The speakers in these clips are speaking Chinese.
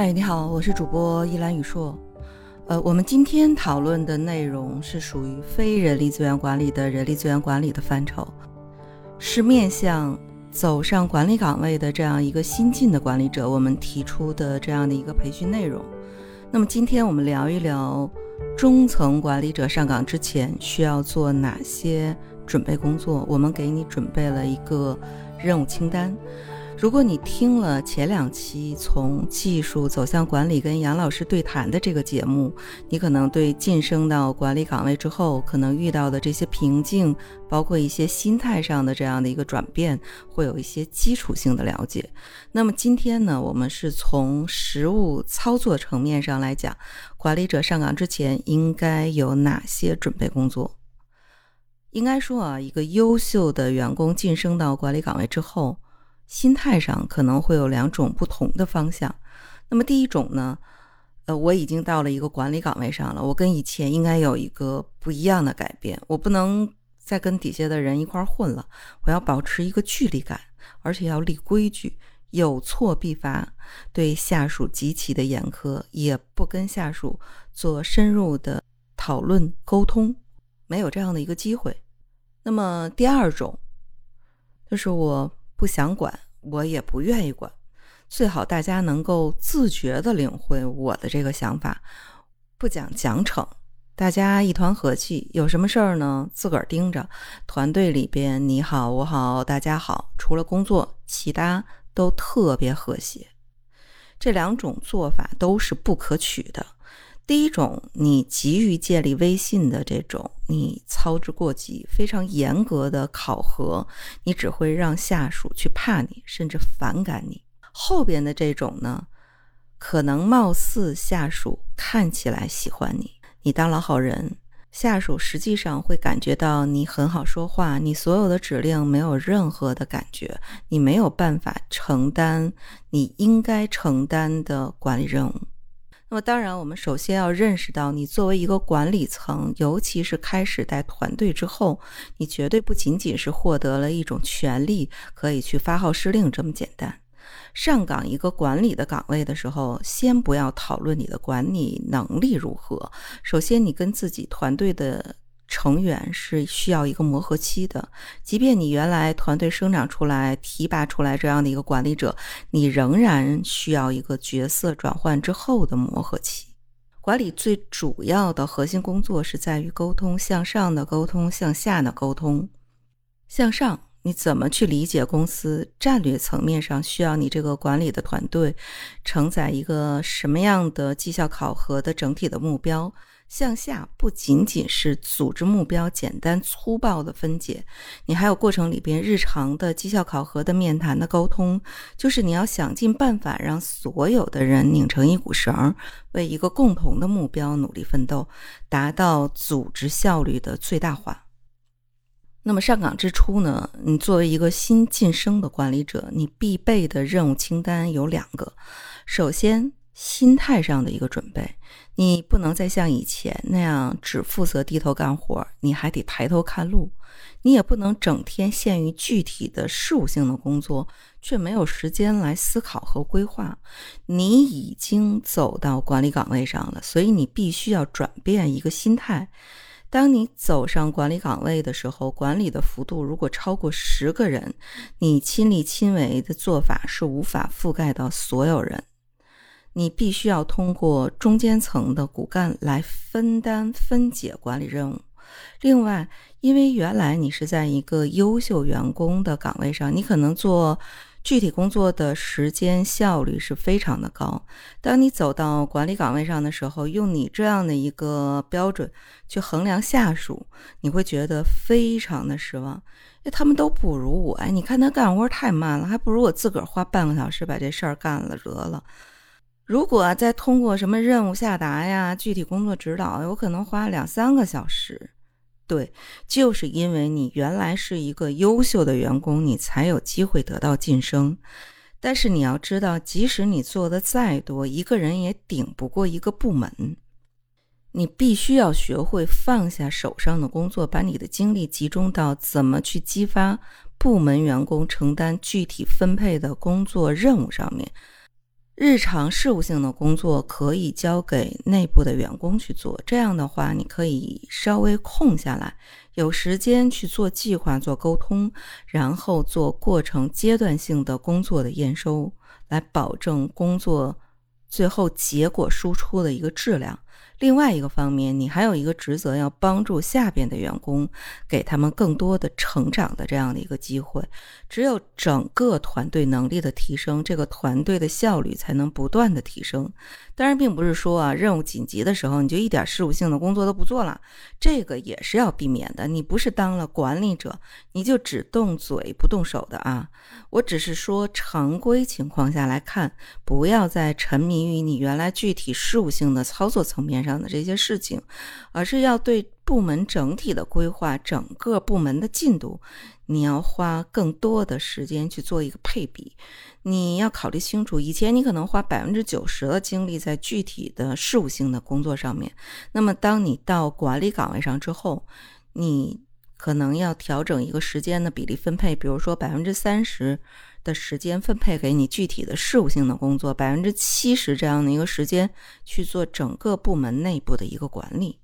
嗨，你好，我是主播依兰宇硕。呃，我们今天讨论的内容是属于非人力资源管理的人力资源管理的范畴，是面向走上管理岗位的这样一个新进的管理者，我们提出的这样的一个培训内容。那么今天我们聊一聊中层管理者上岗之前需要做哪些准备工作。我们给你准备了一个任务清单。如果你听了前两期从技术走向管理跟杨老师对谈的这个节目，你可能对晋升到管理岗位之后可能遇到的这些瓶颈，包括一些心态上的这样的一个转变，会有一些基础性的了解。那么今天呢，我们是从实务操作层面上来讲，管理者上岗之前应该有哪些准备工作？应该说啊，一个优秀的员工晋升到管理岗位之后。心态上可能会有两种不同的方向。那么第一种呢，呃，我已经到了一个管理岗位上了，我跟以前应该有一个不一样的改变。我不能再跟底下的人一块混了，我要保持一个距离感，而且要立规矩，有错必罚，对下属极其的严苛，也不跟下属做深入的讨论沟通，没有这样的一个机会。那么第二种，就是我。不想管，我也不愿意管，最好大家能够自觉的领会我的这个想法，不讲奖惩，大家一团和气。有什么事儿呢？自个儿盯着。团队里边你好我好大家好，除了工作，其他都特别和谐。这两种做法都是不可取的。第一种，你急于建立威信的这种，你操之过急，非常严格的考核，你只会让下属去怕你，甚至反感你。后边的这种呢，可能貌似下属看起来喜欢你，你当老好人，下属实际上会感觉到你很好说话，你所有的指令没有任何的感觉，你没有办法承担你应该承担的管理任务。那么，当然，我们首先要认识到，你作为一个管理层，尤其是开始带团队之后，你绝对不仅仅是获得了一种权利，可以去发号施令这么简单。上岗一个管理的岗位的时候，先不要讨论你的管理能力如何，首先你跟自己团队的。成员是需要一个磨合期的，即便你原来团队生长出来、提拔出来这样的一个管理者，你仍然需要一个角色转换之后的磨合期。管理最主要的核心工作是在于沟通，向上的沟通，向下的沟通。向上，你怎么去理解公司战略层面上需要你这个管理的团队承载一个什么样的绩效考核的整体的目标？向下不仅仅是组织目标简单粗暴的分解，你还有过程里边日常的绩效考核的面谈的沟通，就是你要想尽办法让所有的人拧成一股绳，为一个共同的目标努力奋斗，达到组织效率的最大化。那么上岗之初呢，你作为一个新晋升的管理者，你必备的任务清单有两个，首先。心态上的一个准备，你不能再像以前那样只负责低头干活，你还得抬头看路。你也不能整天陷于具体的事务性的工作，却没有时间来思考和规划。你已经走到管理岗位上了，所以你必须要转变一个心态。当你走上管理岗位的时候，管理的幅度如果超过十个人，你亲力亲为的做法是无法覆盖到所有人。你必须要通过中间层的骨干来分担分解管理任务。另外，因为原来你是在一个优秀员工的岗位上，你可能做具体工作的时间效率是非常的高。当你走到管理岗位上的时候，用你这样的一个标准去衡量下属，你会觉得非常的失望。因为，他们都不如我。哎，你看他干活太慢了，还不如我自个儿花半个小时把这事儿干了得了。如果再通过什么任务下达呀、具体工作指导，有可能花两三个小时。对，就是因为你原来是一个优秀的员工，你才有机会得到晋升。但是你要知道，即使你做的再多，一个人也顶不过一个部门。你必须要学会放下手上的工作，把你的精力集中到怎么去激发部门员工承担具体分配的工作任务上面。日常事务性的工作可以交给内部的员工去做，这样的话，你可以稍微空下来，有时间去做计划、做沟通，然后做过程阶段性的工作的验收，来保证工作最后结果输出的一个质量。另外一个方面，你还有一个职责，要帮助下边的员工，给他们更多的成长的这样的一个机会。只有整个团队能力的提升，这个团队的效率才能不断的提升。当然，并不是说啊，任务紧急的时候你就一点事务性的工作都不做了，这个也是要避免的。你不是当了管理者，你就只动嘴不动手的啊。我只是说，常规情况下来看，不要再沉迷于你原来具体事务性的操作层面上的这些事情，而是要对部门整体的规划、整个部门的进度，你要花更多的时间去做一个配比。你要考虑清楚，以前你可能花百分之九十的精力在具体的事务性的工作上面，那么当你到管理岗位上之后，你。可能要调整一个时间的比例分配，比如说百分之三十的时间分配给你具体的事务性的工作，百分之七十这样的一个时间去做整个部门内部的一个管理。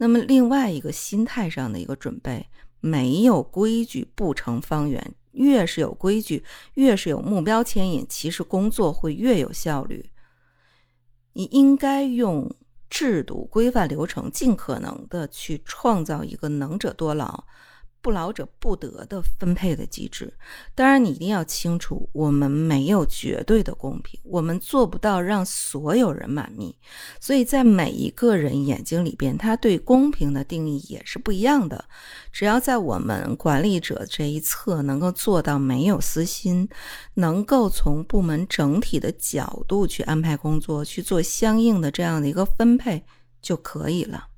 那么另外一个心态上的一个准备，没有规矩不成方圆，越是有规矩，越是有目标牵引，其实工作会越有效率。你应该用。制度规范流程，尽可能的去创造一个能者多劳。不劳者不得的分配的机制，当然你一定要清楚，我们没有绝对的公平，我们做不到让所有人满意，所以在每一个人眼睛里边，他对公平的定义也是不一样的。只要在我们管理者这一侧能够做到没有私心，能够从部门整体的角度去安排工作，去做相应的这样的一个分配就可以了。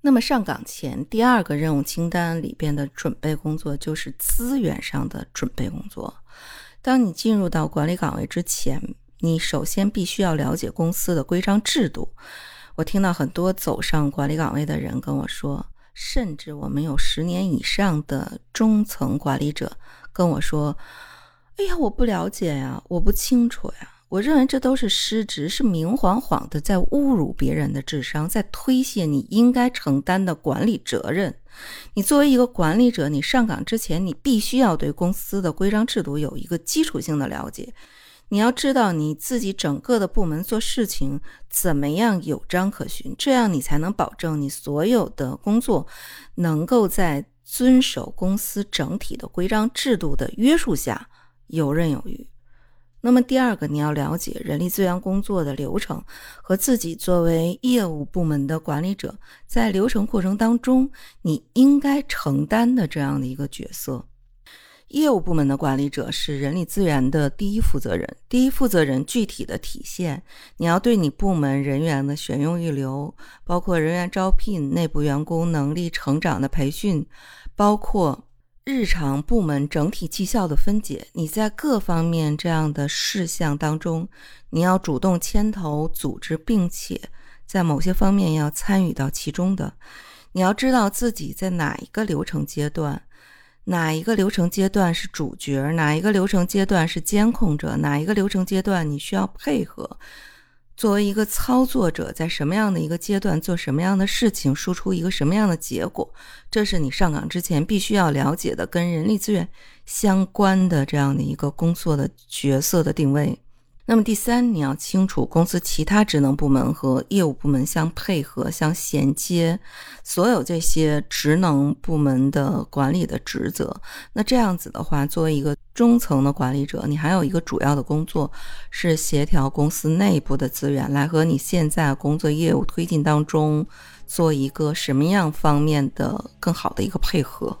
那么上岗前第二个任务清单里边的准备工作就是资源上的准备工作。当你进入到管理岗位之前，你首先必须要了解公司的规章制度。我听到很多走上管理岗位的人跟我说，甚至我们有十年以上的中层管理者跟我说：“哎呀，我不了解呀，我不清楚呀。”我认为这都是失职，是明晃晃的在侮辱别人的智商，在推卸你应该承担的管理责任。你作为一个管理者，你上岗之前，你必须要对公司的规章制度有一个基础性的了解。你要知道你自己整个的部门做事情怎么样有章可循，这样你才能保证你所有的工作能够在遵守公司整体的规章制度的约束下游刃有余。那么第二个，你要了解人力资源工作的流程和自己作为业务部门的管理者，在流程过程当中，你应该承担的这样的一个角色。业务部门的管理者是人力资源的第一负责人，第一负责人具体的体现，你要对你部门人员的选用预留，包括人员招聘、内部员工能力成长的培训，包括。日常部门整体绩效的分解，你在各方面这样的事项当中，你要主动牵头组织，并且在某些方面要参与到其中的。你要知道自己在哪一个流程阶段，哪一个流程阶段是主角，哪一个流程阶段是监控者，哪一个流程阶段你需要配合。作为一个操作者，在什么样的一个阶段做什么样的事情，输出一个什么样的结果，这是你上岗之前必须要了解的，跟人力资源相关的这样的一个工作的角色的定位。那么第三，你要清楚公司其他职能部门和业务部门相配合、相衔接，所有这些职能部门的管理的职责。那这样子的话，作为一个中层的管理者，你还有一个主要的工作是协调公司内部的资源，来和你现在工作业务推进当中做一个什么样方面的更好的一个配合。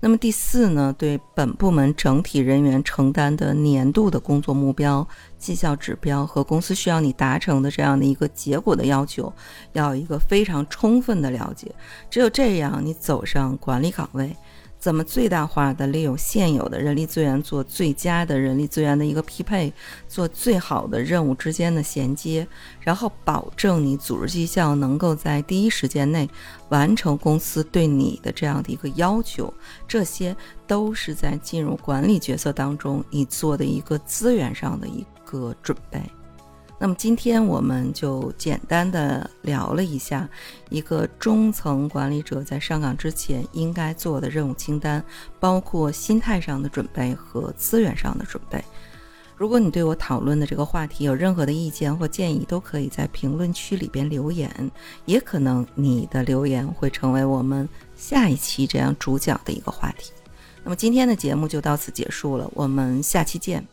那么第四呢，对本部门整体人员承担的年度的工作目标、绩效指标和公司需要你达成的这样的一个结果的要求，要有一个非常充分的了解。只有这样，你走上管理岗位。怎么最大化的利用现有的人力资源，做最佳的人力资源的一个匹配，做最好的任务之间的衔接，然后保证你组织绩效能够在第一时间内完成公司对你的这样的一个要求，这些都是在进入管理角色当中你做的一个资源上的一个准备。那么今天我们就简单的聊了一下一个中层管理者在上岗之前应该做的任务清单，包括心态上的准备和资源上的准备。如果你对我讨论的这个话题有任何的意见或建议，都可以在评论区里边留言，也可能你的留言会成为我们下一期这样主讲的一个话题。那么今天的节目就到此结束了，我们下期见。